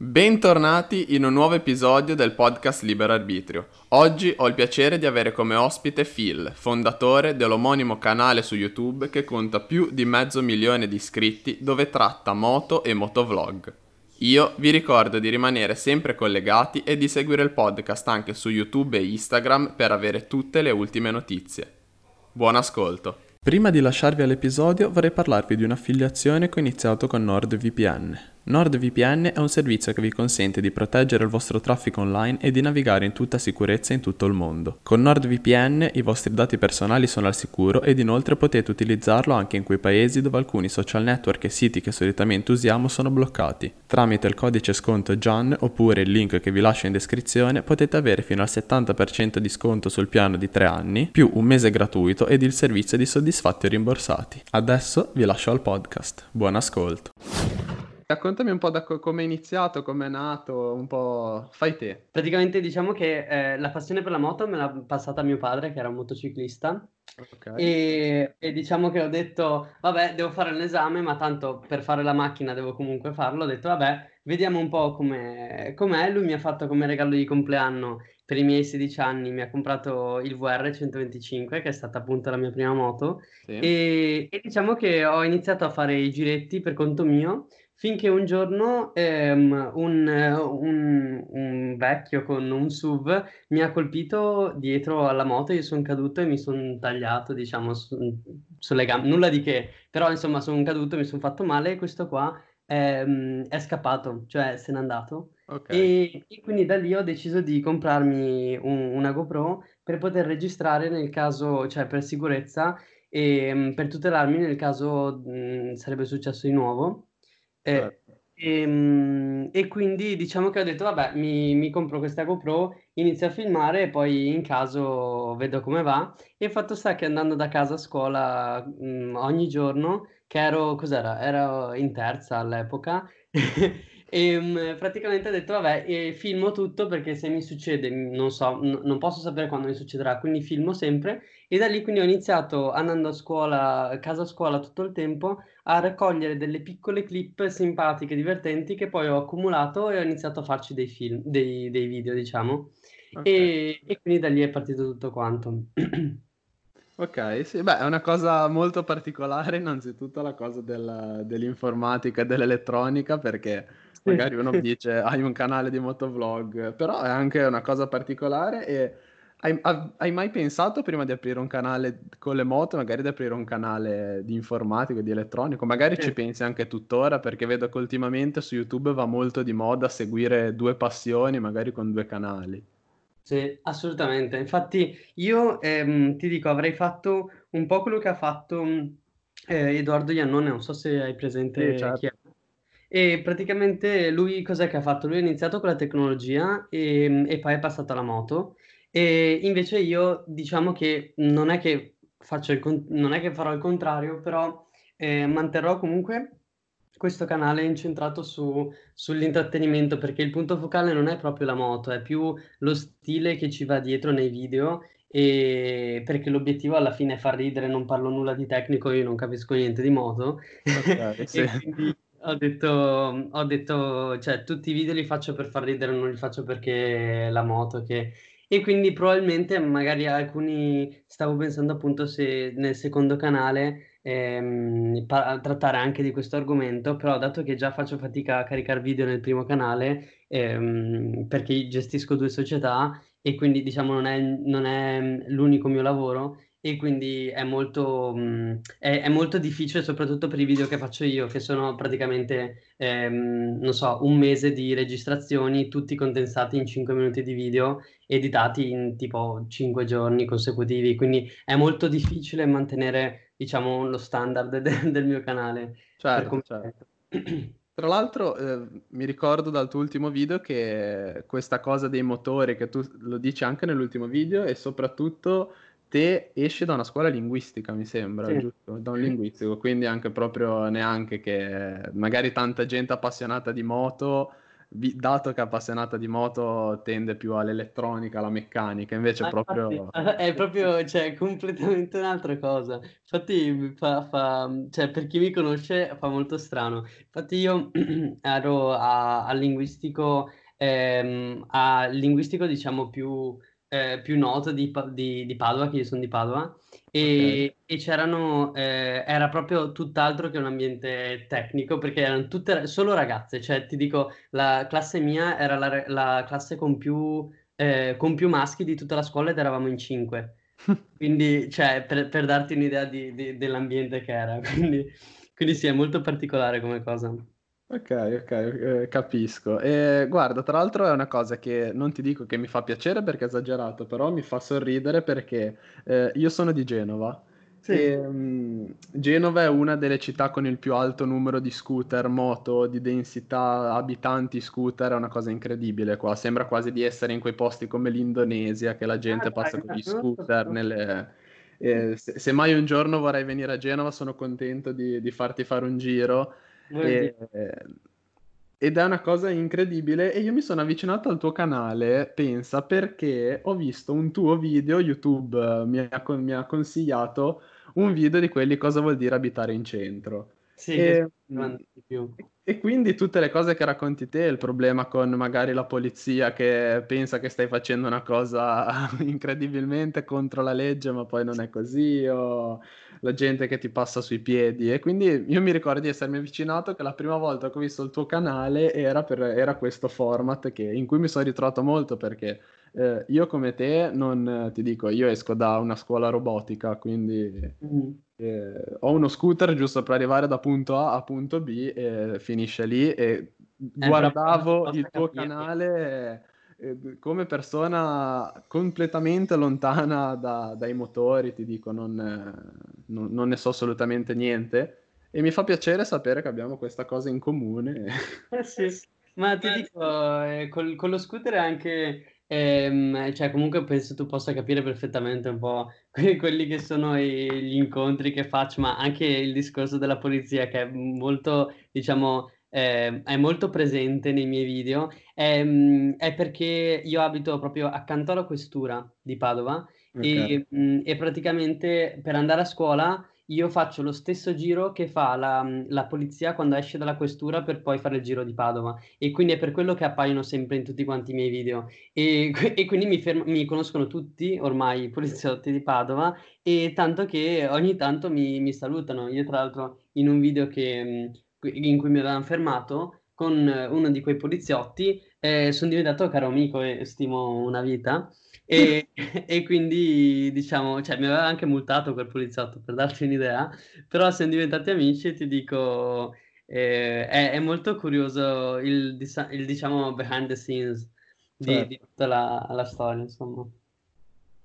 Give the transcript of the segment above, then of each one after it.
Bentornati in un nuovo episodio del podcast Libero Arbitrio. Oggi ho il piacere di avere come ospite Phil, fondatore dell'omonimo canale su YouTube che conta più di mezzo milione di iscritti dove tratta moto e motovlog. Io vi ricordo di rimanere sempre collegati e di seguire il podcast anche su YouTube e Instagram per avere tutte le ultime notizie. Buon ascolto! Prima di lasciarvi all'episodio vorrei parlarvi di un'affiliazione che ho iniziato con NordVPN. NordVPN è un servizio che vi consente di proteggere il vostro traffico online e di navigare in tutta sicurezza in tutto il mondo. Con NordVPN i vostri dati personali sono al sicuro ed inoltre potete utilizzarlo anche in quei paesi dove alcuni social network e siti che solitamente usiamo sono bloccati. Tramite il codice sconto JAN oppure il link che vi lascio in descrizione potete avere fino al 70% di sconto sul piano di 3 anni, più un mese gratuito ed il servizio di soddisfatti o rimborsati. Adesso vi lascio al podcast. Buon ascolto. Raccontami un po' da co- come è iniziato, come è nato, un po' fai te. Praticamente diciamo che eh, la passione per la moto me l'ha passata mio padre, che era un motociclista, Ok. e, e diciamo che ho detto, vabbè, devo fare l'esame, ma tanto per fare la macchina devo comunque farlo. Ho detto, vabbè, vediamo un po' com'è, com'è. Lui mi ha fatto come regalo di compleanno per i miei 16 anni, mi ha comprato il VR 125, che è stata appunto la mia prima moto, Sì. e, e diciamo che ho iniziato a fare i giretti per conto mio. Finché un giorno ehm, un, un- un vecchio con un SUV mi ha colpito dietro alla moto, io sono caduto e mi sono tagliato, diciamo, su- sulle gambe, nulla di che, però insomma sono caduto, mi sono fatto male e questo qua ehm, è scappato, cioè se n'è andato. Ok. E, e quindi da lì ho deciso di comprarmi un- una GoPro per poter registrare nel caso, cioè per sicurezza e mm, per tutelarmi nel caso mm, sarebbe successo di nuovo. Eh, Certo. e, mm, e quindi diciamo che ho detto, vabbè, mi, mi compro questa GoPro, inizio a filmare e poi in caso vedo come va. E il fatto sta che andando da casa a scuola mm, ogni giorno, che ero, cos'era? Ero in terza all'epoca, e mm, praticamente ho detto, vabbè, eh, filmo tutto perché se mi succede, non so, n- non posso sapere quando mi succederà, quindi filmo sempre. E da lì quindi ho iniziato andando a scuola, a casa a scuola tutto il tempo a raccogliere delle piccole clip simpatiche, divertenti che poi ho accumulato e ho iniziato a farci dei film, dei, dei video, diciamo. Ok. E, e quindi da lì è partito tutto quanto. Ok, sì, beh, è una cosa molto particolare, innanzitutto la cosa del- dell'informatica e dell'elettronica, perché magari uno dice hai un canale di motovlog, però è anche una cosa particolare e hai, ha- hai mai pensato prima di aprire un canale con le moto, magari di aprire un canale di informatica, di elettronico? Magari ci Sì. pensi anche tuttora, perché vedo che ultimamente su YouTube va molto di moda seguire due passioni, magari con due canali. Sì, assolutamente. Infatti io ehm, ti dico, avrei fatto un po' quello che ha fatto eh, Edoardo Iannone, non so se hai Sì, presente certo. chi è. E praticamente lui cos'è che ha fatto? Lui ha iniziato con la tecnologia e, e poi è passato alla moto. E invece io diciamo che non è che con- non è che farò il contrario, però eh, manterrò comunque questo canale incentrato su- sull'intrattenimento, perché il punto focale non è proprio la moto, è più lo stile che ci va dietro nei video. E perché l'obiettivo alla fine è far ridere, non parlo nulla di tecnico, io non capisco niente di moto. Ok, sì. E quindi ho detto, ho detto, cioè, tutti i video li faccio per far ridere, non li faccio perché la moto che... E quindi probabilmente magari alcuni, stavo pensando appunto se nel secondo canale ehm, pa- trattare anche di questo argomento, però dato che già faccio fatica a caricare video nel primo canale, ehm, perché gestisco due società e quindi diciamo non è, non è l'unico mio lavoro, e quindi è molto, mh, è, è molto difficile, soprattutto per i video che faccio io, che sono praticamente, ehm, non so, un mese di registrazioni, tutti condensati in 5 minuti di video, editati in tipo 5 giorni consecutivi. Quindi è molto difficile mantenere, diciamo, lo standard de- del mio canale Certo, certo. Tra l'altro, eh, mi ricordo dal tuo ultimo video che questa cosa dei motori, che tu lo dici anche nell'ultimo video, e soprattutto te esci da una scuola linguistica, mi sembra, Sì. giusto? Da un linguistico, quindi anche proprio neanche che magari tanta gente appassionata di moto vi- dato che appassionata di moto, tende più all'elettronica, alla meccanica, invece Ma proprio... infatti, è proprio, cioè, completamente un'altra cosa. Infatti, mi fa, fa- cioè, per chi mi conosce fa molto strano. Infatti, io ero a- al linguistico, ehm, al linguistico, diciamo, più, eh, più noto di, di- di Padova, che io sono di Padova, e, e c'erano, eh, era proprio tutt'altro che un ambiente tecnico, perché erano tutte solo ragazze. Cioè, ti dico, la classe mia era la, la classe con più eh, con più maschi di tutta la scuola ed eravamo in cinque. Quindi, cioè, per, per darti un'idea di- di- dell'ambiente che era. Quindi, quindi sì, è molto particolare come cosa. Ok, ok, eh, capisco. E guarda, tra l'altro è una cosa che non ti dico che mi fa piacere perché è esagerato, però mi fa sorridere perché eh, io sono di Genova Sì. e mm, Genova è una delle città con il più alto numero di scooter, moto, di densità abitanti scooter, è una cosa incredibile qua. Sembra quasi di essere in quei posti come l'Indonesia, che la Ah, gente dai, passa con gli scooter sapevo. nelle... eh, se, se mai un giorno vorrai venire a Genova, sono contento di di farti fare un giro. E- ed è una cosa incredibile e io mi sono avvicinato al tuo canale, pensa, perché ho visto un tuo video, YouTube eh, mi ha, mi ha consigliato un video di quelli cosa vuol dire abitare in centro. Sì, E, di più. E quindi tutte le cose che racconti te, il problema con magari la polizia che pensa che stai facendo una cosa incredibilmente contro la legge, ma poi non è così, o la gente che ti passa sui piedi. E quindi io mi ricordo di essermi avvicinato che la prima volta che ho visto il tuo canale era, per- era questo format che- in cui mi sono ritrovato molto perché eh, io come te non ti dico, io esco da una scuola robotica, quindi Mhm. Eh, ho uno scooter giusto per arrivare da punto A a punto B e finisce lì e guardavo il tuo capire. canale eh, come persona completamente lontana da- dai motori, ti dico, non, eh, non- non ne so assolutamente niente e mi fa piacere sapere che abbiamo questa cosa in comune. Eh sì, ma ti dico, eh, col- con lo scooter è anche, ehm, cioè comunque penso tu possa capire perfettamente un po' que- quelli che sono i- gli incontri che faccio, ma anche il discorso della polizia che è molto, diciamo, ehm, è molto presente nei miei video, ehm, è perché io abito proprio accanto alla questura di Padova Ok. e, mm, e praticamente per andare a scuola io faccio lo stesso giro che fa la, la polizia quando esce dalla questura per poi fare il giro di Padova. E quindi è per quello che appaiono sempre in tutti quanti i miei video. E, e quindi mi, ferm- mi conoscono tutti ormai i poliziotti di Padova e tanto che ogni tanto mi, mi salutano. Io tra l'altro in un video che, mh, in cui mi avevano fermato con eh, uno di quei poliziotti eh, sono diventato caro amico e stimo una vita. E, e quindi diciamo, cioè mi aveva anche multato quel poliziotto per darti un'idea, però siamo diventati amici e ti dico, eh, è, è molto curioso il, il, diciamo behind the scenes di, Certo. di tutta la, la storia, insomma.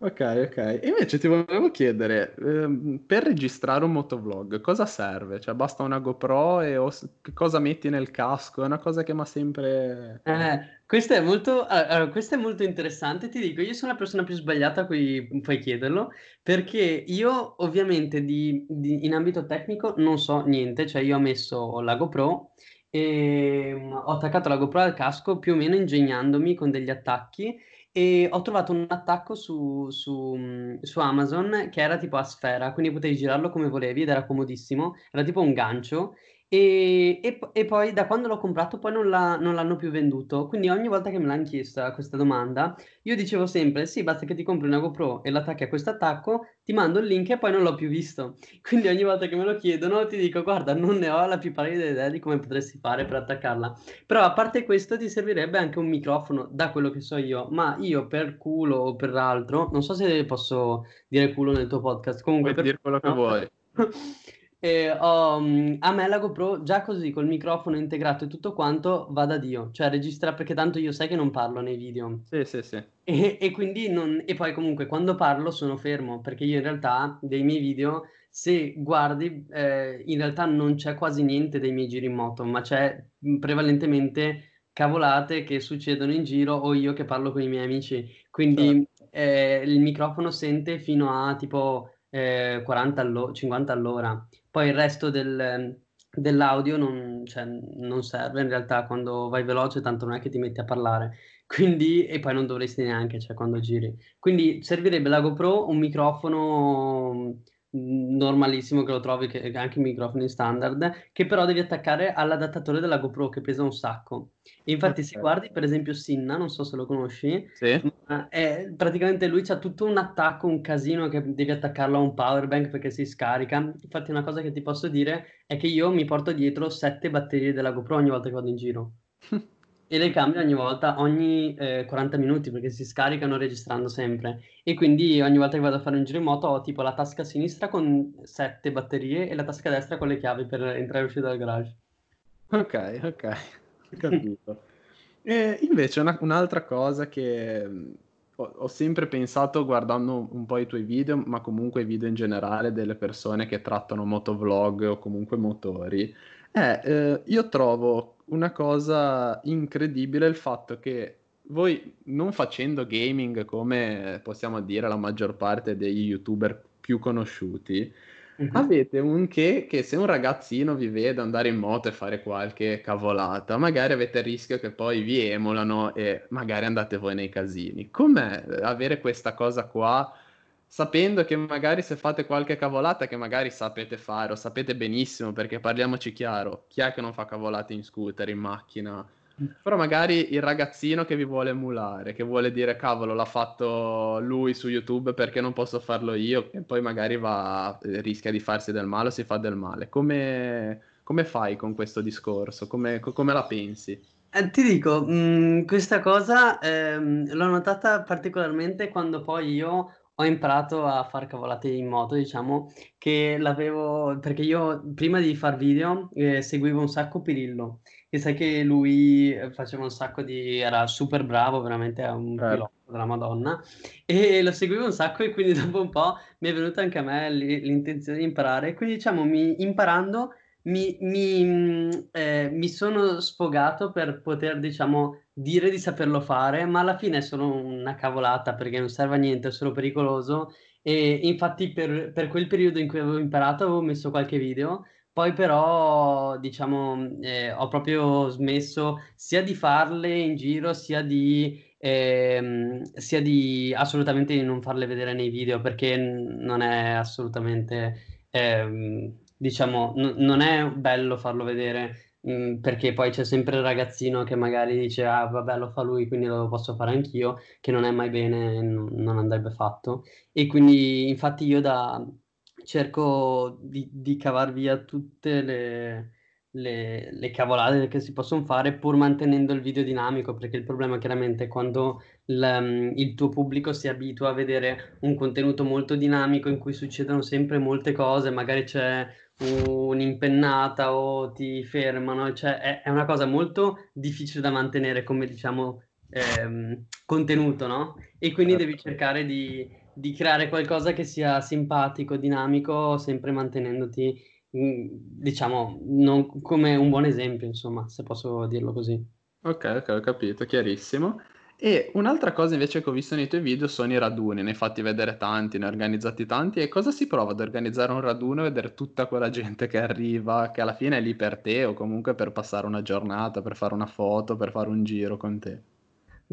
Ok, ok. Invece ti volevo chiedere, ehm, per registrare un motovlog cosa serve? Cioè basta una GoPro e o s- che cosa metti nel casco? È una cosa che mi ha sempre... Eh, questo è molto, allora, questo è molto interessante, ti dico, io sono la persona più sbagliata a cui puoi chiederlo, perché io ovviamente di, di- in ambito tecnico non so niente, cioè io ho messo la GoPro e mm, ho attaccato la GoPro al casco più o meno ingegnandomi con degli attacchi e ho trovato un attacco su, su, mm, su Amazon che era tipo a sfera, quindi potevi girarlo come volevi ed era comodissimo, era tipo un gancio e, e e poi da quando l'ho comprato poi non l'ha- non l'hanno più venduto. Quindi ogni volta che me l'hanno chiesta questa domanda, io dicevo sempre: sì, basta che ti compri una GoPro e l'attacchi a questo attacco, ti mando il link e poi non l'ho più visto. Quindi ogni volta che me lo chiedono ti dico: guarda, non ne ho la più pallida idea di come potresti fare per attaccarla. Però a parte questo ti servirebbe anche un microfono, da quello che so io. Ma io per culo o per altro, non so se posso dire culo nel tuo podcast. Comunque Puoi per dire quello che no. vuoi. E ho, mm, a me la GoPro già così col microfono integrato e tutto quanto va da Dio, cioè registra perché tanto io sai che non parlo nei video. Sì, sì, sì. e, e quindi non, e poi comunque quando parlo sono fermo perché io in realtà dei miei video se guardi eh, in realtà non c'è quasi niente dei miei giri in moto ma c'è prevalentemente cavolate che succedono in giro o io che parlo con i miei amici. Quindi eh, il microfono sente fino a tipo eh, 40 allo- 50 all'ora poi il resto del, dell'audio non, cioè, non serve in realtà quando vai veloce, tanto non è che ti metti a parlare. Quindi, e poi non dovresti neanche, cioè, quando giri. Quindi servirebbe la GoPro, un microfono normalissimo che lo trovi che, anche i microfoni standard che però devi attaccare all'adattatore della GoPro che pesa un sacco e infatti okay. se guardi per esempio Sinna non so se lo conosci sì. è, praticamente lui c'ha tutto un attacco un casino che devi attaccarlo a un power bank perché si scarica infatti una cosa che ti posso dire è che io mi porto dietro sette batterie della GoPro ogni volta che vado in giro e le cambio ogni volta, ogni eh, 40 minuti perché si scaricano registrando sempre e quindi ogni volta che vado a fare un giro in moto ho tipo la tasca sinistra con 7 batterie e la tasca destra con le chiavi per entrare e uscire dal garage. Ok, ok, capito. e invece una, un'altra cosa che mm, ho, ho, sempre pensato guardando un po' i tuoi video, ma comunque i video in generale delle persone che trattano motovlog o comunque motori, è eh, io trovo una cosa incredibile il fatto che voi non facendo gaming come possiamo dire la maggior parte degli youtuber più conosciuti, mm-hmm. avete un che che se un ragazzino vi vede andare in moto e fare qualche cavolata, magari avete il rischio che poi vi emulano e magari andate voi nei casini. Com'è avere questa cosa qua? Sapendo che magari se fate qualche cavolata che magari sapete fare o sapete benissimo, perché parliamoci chiaro, chi è che non fa cavolate in scooter, in macchina? Però magari il ragazzino che vi vuole emulare, che vuole dire cavolo l'ha fatto lui su YouTube perché non posso farlo io e poi magari va, rischia di farsi del male o si fa del male. Come, come fai con questo discorso? Come, come la pensi? Eh, ti dico, mh, mm, questa cosa ehm, l'ho notata particolarmente quando poi io ho imparato a far cavolate in moto, diciamo, che l'avevo perché io prima di far video eh, seguivo un sacco Pirillo, e sai che lui eh, faceva un sacco di... era super bravo, veramente è un certo. pilota della Madonna, e lo seguivo un sacco e quindi dopo un po' mi è venuta anche a me l'intenzione di imparare, quindi diciamo, mi, imparando mi, mi, eh, mi sono sfogato per poter, diciamo, dire di saperlo fare, ma alla fine è solo una cavolata perché non serve a niente, è solo pericoloso. E infatti per, per quel periodo in cui avevo imparato avevo messo qualche video, poi però diciamo eh, ho proprio smesso sia di farle in giro sia di, ehm, sia di assolutamente non farle vedere nei video perché non è assolutamente ehm, diciamo n- non è bello farlo vedere Mm, perché poi c'è sempre il ragazzino che magari dice ah vabbè lo fa lui quindi lo posso fare anch'io che non è mai bene n- non andrebbe fatto. E quindi infatti io da cerco di, di cavar via tutte le, le, le, cavolate che si possono fare pur mantenendo il video dinamico perché il problema chiaramente è quando il, il tuo pubblico si abitua a vedere un contenuto molto dinamico in cui succedono sempre molte cose magari c'è un'impennata o ti fermano, cioè è, è, una cosa molto difficile da mantenere come diciamo ehm, contenuto, no? E quindi certo. devi cercare di, di, creare qualcosa che sia simpatico, dinamico, sempre mantenendoti, mm, diciamo, non, come un buon esempio, insomma, se posso dirlo così. Ok, ok, ho capito, chiarissimo. E un'altra cosa invece che ho visto nei tuoi video sono i raduni, ne hai fatti vedere tanti, ne hai organizzati tanti e cosa si prova ad organizzare un raduno e vedere tutta quella gente che arriva, che alla fine è lì per te o comunque per passare una giornata, per fare una foto, per fare un giro con te?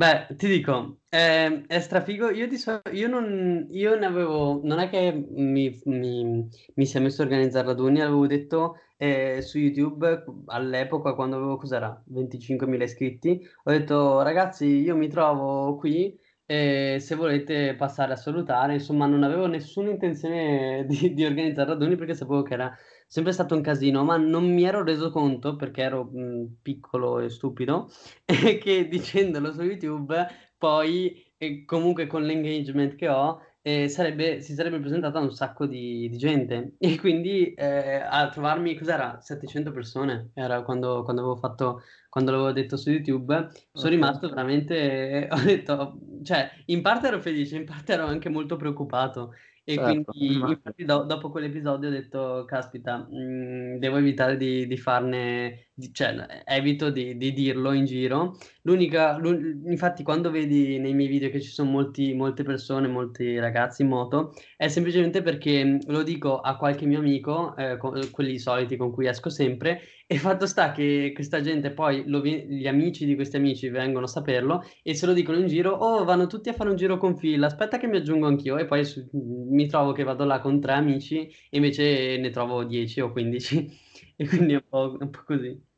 Beh, ti dico, è, è strafigo. Io, di so- io, non, io ne avevo, non è che mi, mi, mi sia messo a organizzare raduni, avevo detto eh, su YouTube all'epoca, quando avevo, cos'era, 25.000 iscritti, ho detto ragazzi, io mi trovo qui e se volete passare a salutare, insomma, non avevo nessuna intenzione di, di organizzare raduni perché sapevo che era sempre stato un casino, ma non mi ero reso conto perché ero mh, piccolo e stupido che dicendolo su YouTube poi comunque con l'engagement che ho eh, sarebbe, si sarebbe presentata un sacco di, di gente. E quindi eh, a trovarmi cos'era? 700 persone era quando, quando avevo fatto quando l'avevo detto su YouTube. Sono okay. rimasto veramente ho detto cioè in parte ero felice in parte ero anche molto preoccupato E certo, quindi, infatti, do- dopo quell'episodio ho detto, caspita, mh, mm, devo evitare di, di farne, cioè, evito di, di, dirlo in giro. L'unica, infatti, quando vedi nei miei video che ci sono molti, molte persone, molti ragazzi in moto, è semplicemente perché mm, lo dico a qualche mio amico, eh, quelli soliti con cui esco sempre, e fatto sta che questa gente poi, lo, gli amici di questi amici vengono a saperlo e se lo dicono in giro, oh, vanno tutti a fare un giro con Phil, aspetta che mi aggiungo anch'io. E poi su, mi trovo che vado là con tre amici e invece ne trovo 10 o 15. e quindi è un po', un po così.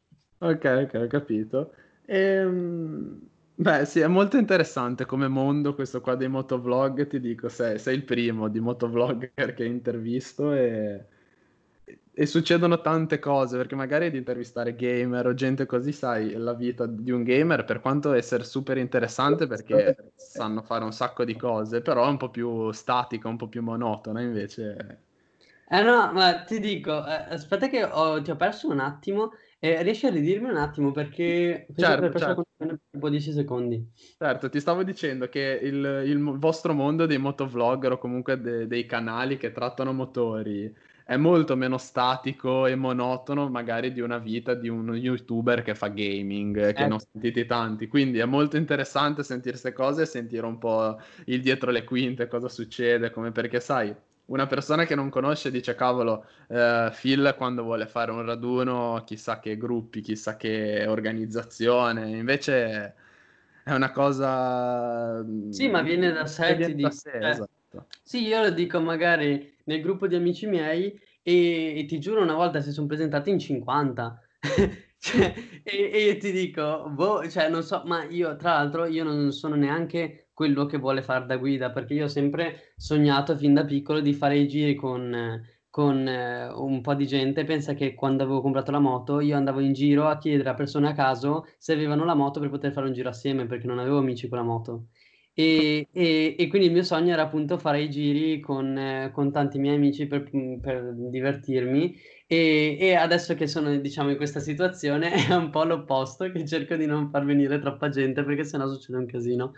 Ok, ok, ho capito. Ehm... Beh, sì, è molto interessante come mondo questo qua dei motovlog, ti dico, sei, sei il primo di motovlogger che intervisto e e succedono tante cose, perché magari di intervistare gamer o gente così, sai, la vita di un gamer, per quanto essere super interessante perché sanno fare un sacco di cose, però è un po' più statica, un po' più monotona invece. Eh no, ma ti dico, eh, aspetta che ho, ti ho perso un attimo, eh, riesci a ridirmi un attimo perché certo, per certo. un po' 10 secondi. Certo, ti stavo dicendo che il, il vostro mondo dei motovlogger o comunque de, dei canali che trattano motori è molto meno statico e monotono magari di una vita di un youtuber che fa gaming, che eh. non sentite tanti. Quindi è molto interessante sentire queste cose e sentire un po' il dietro le quinte, cosa succede, come perché sai, una persona che non conosce dice cavolo, eh, Phil quando vuole fare un raduno, chissà che gruppi, chissà che organizzazione, invece è una cosa... Sì, ma viene da sé, ti dico. Sé, eh. esatto. Sì, io lo dico magari nel gruppo di amici miei e, e ti giuro una volta si sono presentati in 50. cioè, e, e, io ti dico, boh, cioè, non so, ma io tra l'altro io non sono neanche quello che vuole fare da guida, perché io ho sempre sognato fin da piccolo di fare i giri con, con eh, un po' di gente. Pensa che quando avevo comprato la moto io andavo in giro a chiedere a persone a caso se avevano la moto per poter fare un giro assieme, perché non avevo amici con la moto. E, e, e, quindi il mio sogno era appunto fare i giri con, eh, con tanti miei amici per, per divertirmi e, e, adesso che sono diciamo in questa situazione è un po' l'opposto che cerco di non far venire troppa gente perché sennò succede un casino.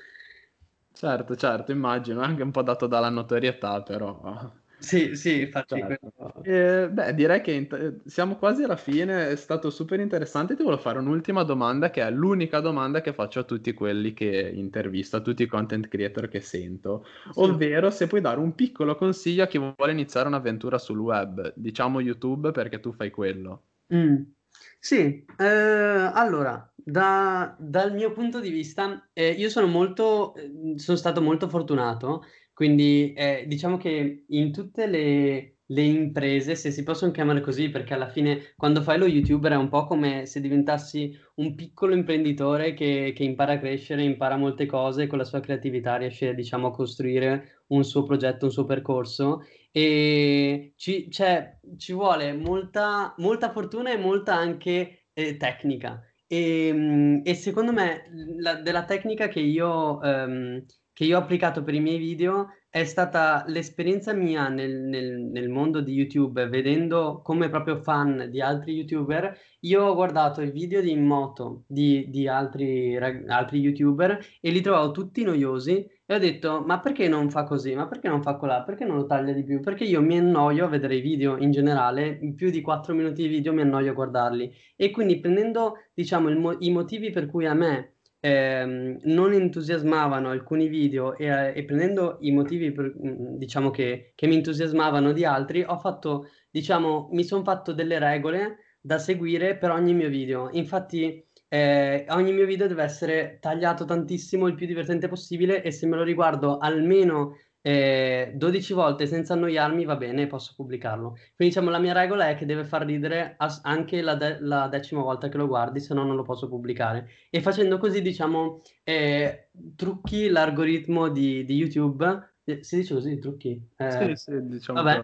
Certo, certo, immagino, anche un po' dato dalla notorietà però. Sì, sì, infatti. Certo. Eh, beh, direi che int- siamo quasi alla fine, è stato super interessante. Ti volevo fare un'ultima domanda, che è l'unica domanda che faccio a tutti quelli che intervisto, a tutti i content creator che sento, sì. ovvero se puoi dare un piccolo consiglio a chi vuole iniziare un'avventura sul web, diciamo YouTube, perché tu fai quello. Mm. Sì, eh, allora, da, dal mio punto di vista, eh, io sono molto, eh, sono stato molto fortunato quindi eh, diciamo che in tutte le, le imprese, se si possono chiamare così, perché alla fine quando fai lo youtuber è un po' come se diventassi un piccolo imprenditore che, che impara a crescere, impara molte cose con la sua creatività riesce, diciamo, a costruire un suo progetto, un suo percorso e ci, cioè, ci vuole molta, molta fortuna e molta anche eh, tecnica. E, mm, e, secondo me la, della tecnica che io... Um, che io ho applicato per i miei video è stata l'esperienza mia nel, nel, nel, mondo di YouTube, vedendo come proprio fan di altri YouTuber, io ho guardato i video di in moto di, di altri, altri YouTuber e li trovavo tutti noiosi e ho detto, ma perché non fa così? Ma perché non fa colà? Perché non lo taglia di più? Perché io mi annoio a vedere i video in generale, più di 4 minuti di video mi annoio a guardarli. E quindi prendendo, diciamo, mo- i motivi per cui a me ehm, non entusiasmavano alcuni video e, e prendendo i motivi per, mm, diciamo che, che, mi entusiasmavano di altri, ho fatto, diciamo, mi sono fatto delle regole da seguire per ogni mio video. Infatti, eh, ogni mio video deve essere tagliato tantissimo, il più divertente possibile e se me lo riguardo almeno eh, 12 volte senza annoiarmi va bene, posso pubblicarlo. Quindi diciamo la mia regola è che deve far ridere as- anche la, de- la, decima volta che lo guardi, se no non lo posso pubblicare. E facendo così, diciamo, eh, trucchi l'algoritmo di, di, YouTube. Eh, si dice così, trucchi? Eh, sì, sì, diciamo. Vabbè.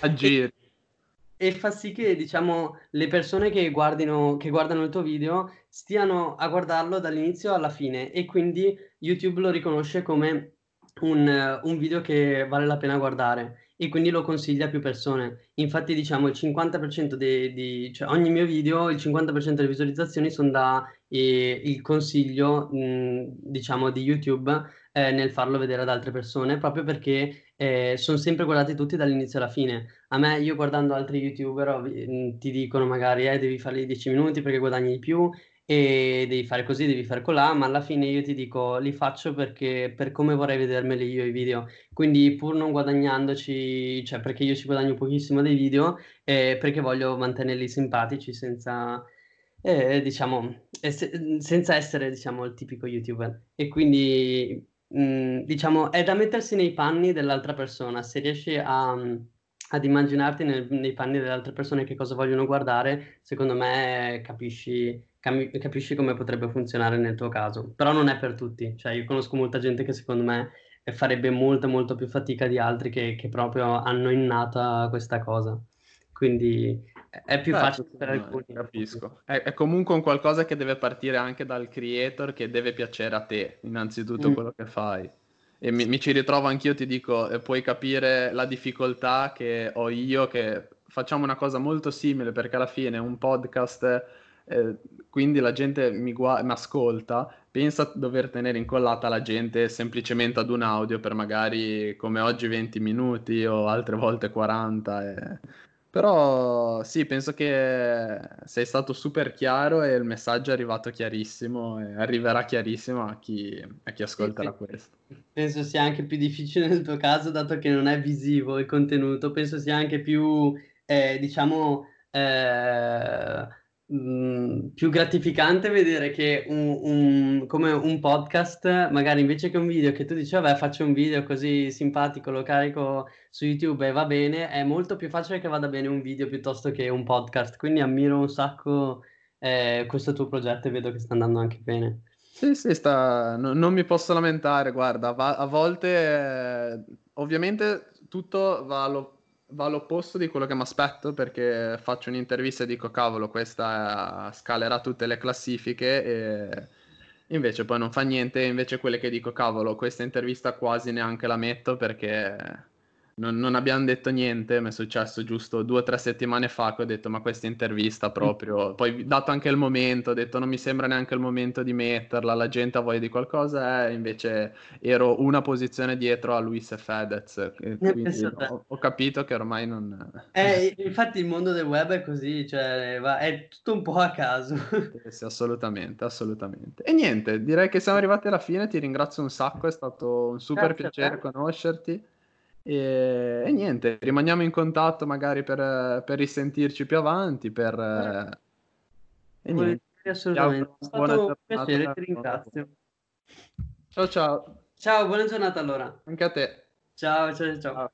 Aggiri. e fa sì che diciamo le persone che guardino, che guardano il tuo video stiano a guardarlo dall'inizio alla fine e quindi YouTube lo riconosce come un, un video che vale la pena guardare e quindi lo consiglia a più persone. Infatti, diciamo, il 50% di, di cioè ogni mio video, il 50% delle visualizzazioni sono da eh, il consiglio, mh, diciamo, di YouTube eh, nel farlo vedere ad altre persone, proprio perché eh, son sempre guardati tutti dall'inizio alla fine. A me io guardando altri youtuber mhmm, ti dicono magari: "Eh, devi farli 10 minuti perché guadagni di più e devi fare così, devi fare colà", ma alla fine io ti dico: "Li faccio perché per come vorrei vedermeli io i video". Quindi pur non guadagnandoci cioè perché io ci guadagno pochissimo dai video, ehm, perché voglio mantenerli simpatici senza eh, diciamo, e mhmm, senza essere diciamo il tipico youtuber. E quindi, mhmm, diciamo è da mettersi nei panni dell'altra persona. Se riesci a mhmm, ad immaginarti nel nei panni delle altre persone che cosa vogliono guardare, secondo me capisci cami capisci come potrebbe funzionare nel tuo caso. Però non è per tutti. Cioè io conosco molta gente che secondo me, farebbe molto, molto più fatica di altri che che proprio hanno innata questa cosa. Quindi è più Certo, facile per no, alcuni. capisco. È è comunque un qualcosa che deve partire anche dal creator, che deve piacere a te, innanzitutto Mh. quello che fai. E mi mi ci ritrovo anch'io, ti dico, e puoi capire la difficoltà che ho io, che facciamo una cosa molto simile, perché alla fine un podcast, ehm, quindi la gente mi gua m'ascolta, pensa dover tenere incollata la gente semplicemente ad un audio per magari, come oggi, 20 minuti o altre volte 40 e però sì, penso che sei stato super chiaro e il messaggio è arrivato chiarissimo e arriverà chiarissimo a chi a chi ascolterà sì. questo. Penso sia anche più difficile nel tuo caso, dato che non è visivo il contenuto. Penso sia anche più, ehm, diciamo, ehm, più gratificante vedere che un un come un podcast, magari invece che un video che tu dici: "Vabbè, faccio un video così simpatico, lo carico su YouTube e va bene", è molto più facile che vada bene un video piuttosto che un podcast. Quindi ammiro un sacco, ehm, questo tuo progetto e vedo che sta andando anche bene. Sì, sì, sta no non mi posso lamentare, guarda, va a volte ovviamente tutto va allo va all'opposto di quello che m'aspetto, perché faccio un'intervista e dico: "Cavolo, questa scalerà tutte le classifiche", e invece poi non fa niente, invece quelle che dico: "Cavolo, questa intervista quasi neanche la metto perché non non abbiam detto niente", m'è successo giusto 2 o 3 settimane fa che ho detto: "Ma questa intervista Mh. proprio" poi dato anche il momento, ho detto: "Non mi sembra neanche il momento di metterla, la gente ha voglia di qualcosa", eh, invece ero una posizione dietro a Luis e Fedez, e Eh, te. ho ho capito che ormai non Eh, infatti il mondo del web è così, cioè va è tutto un po' a caso. Sì, assolutamente, assolutamente. E niente, direi che siamo arrivati alla fine, ti ringrazio un sacco, è stato un super Grazie piacere conoscerti, e e niente, rimaniamo in contatto magari per per risentirci più avanti, per e niente. Assolutamente. È stato un piacere, ti ringrazio. Ciao, ciao. Ciao, buona giornata allora. Anche a te. Ciao, cia ciao. Ciao.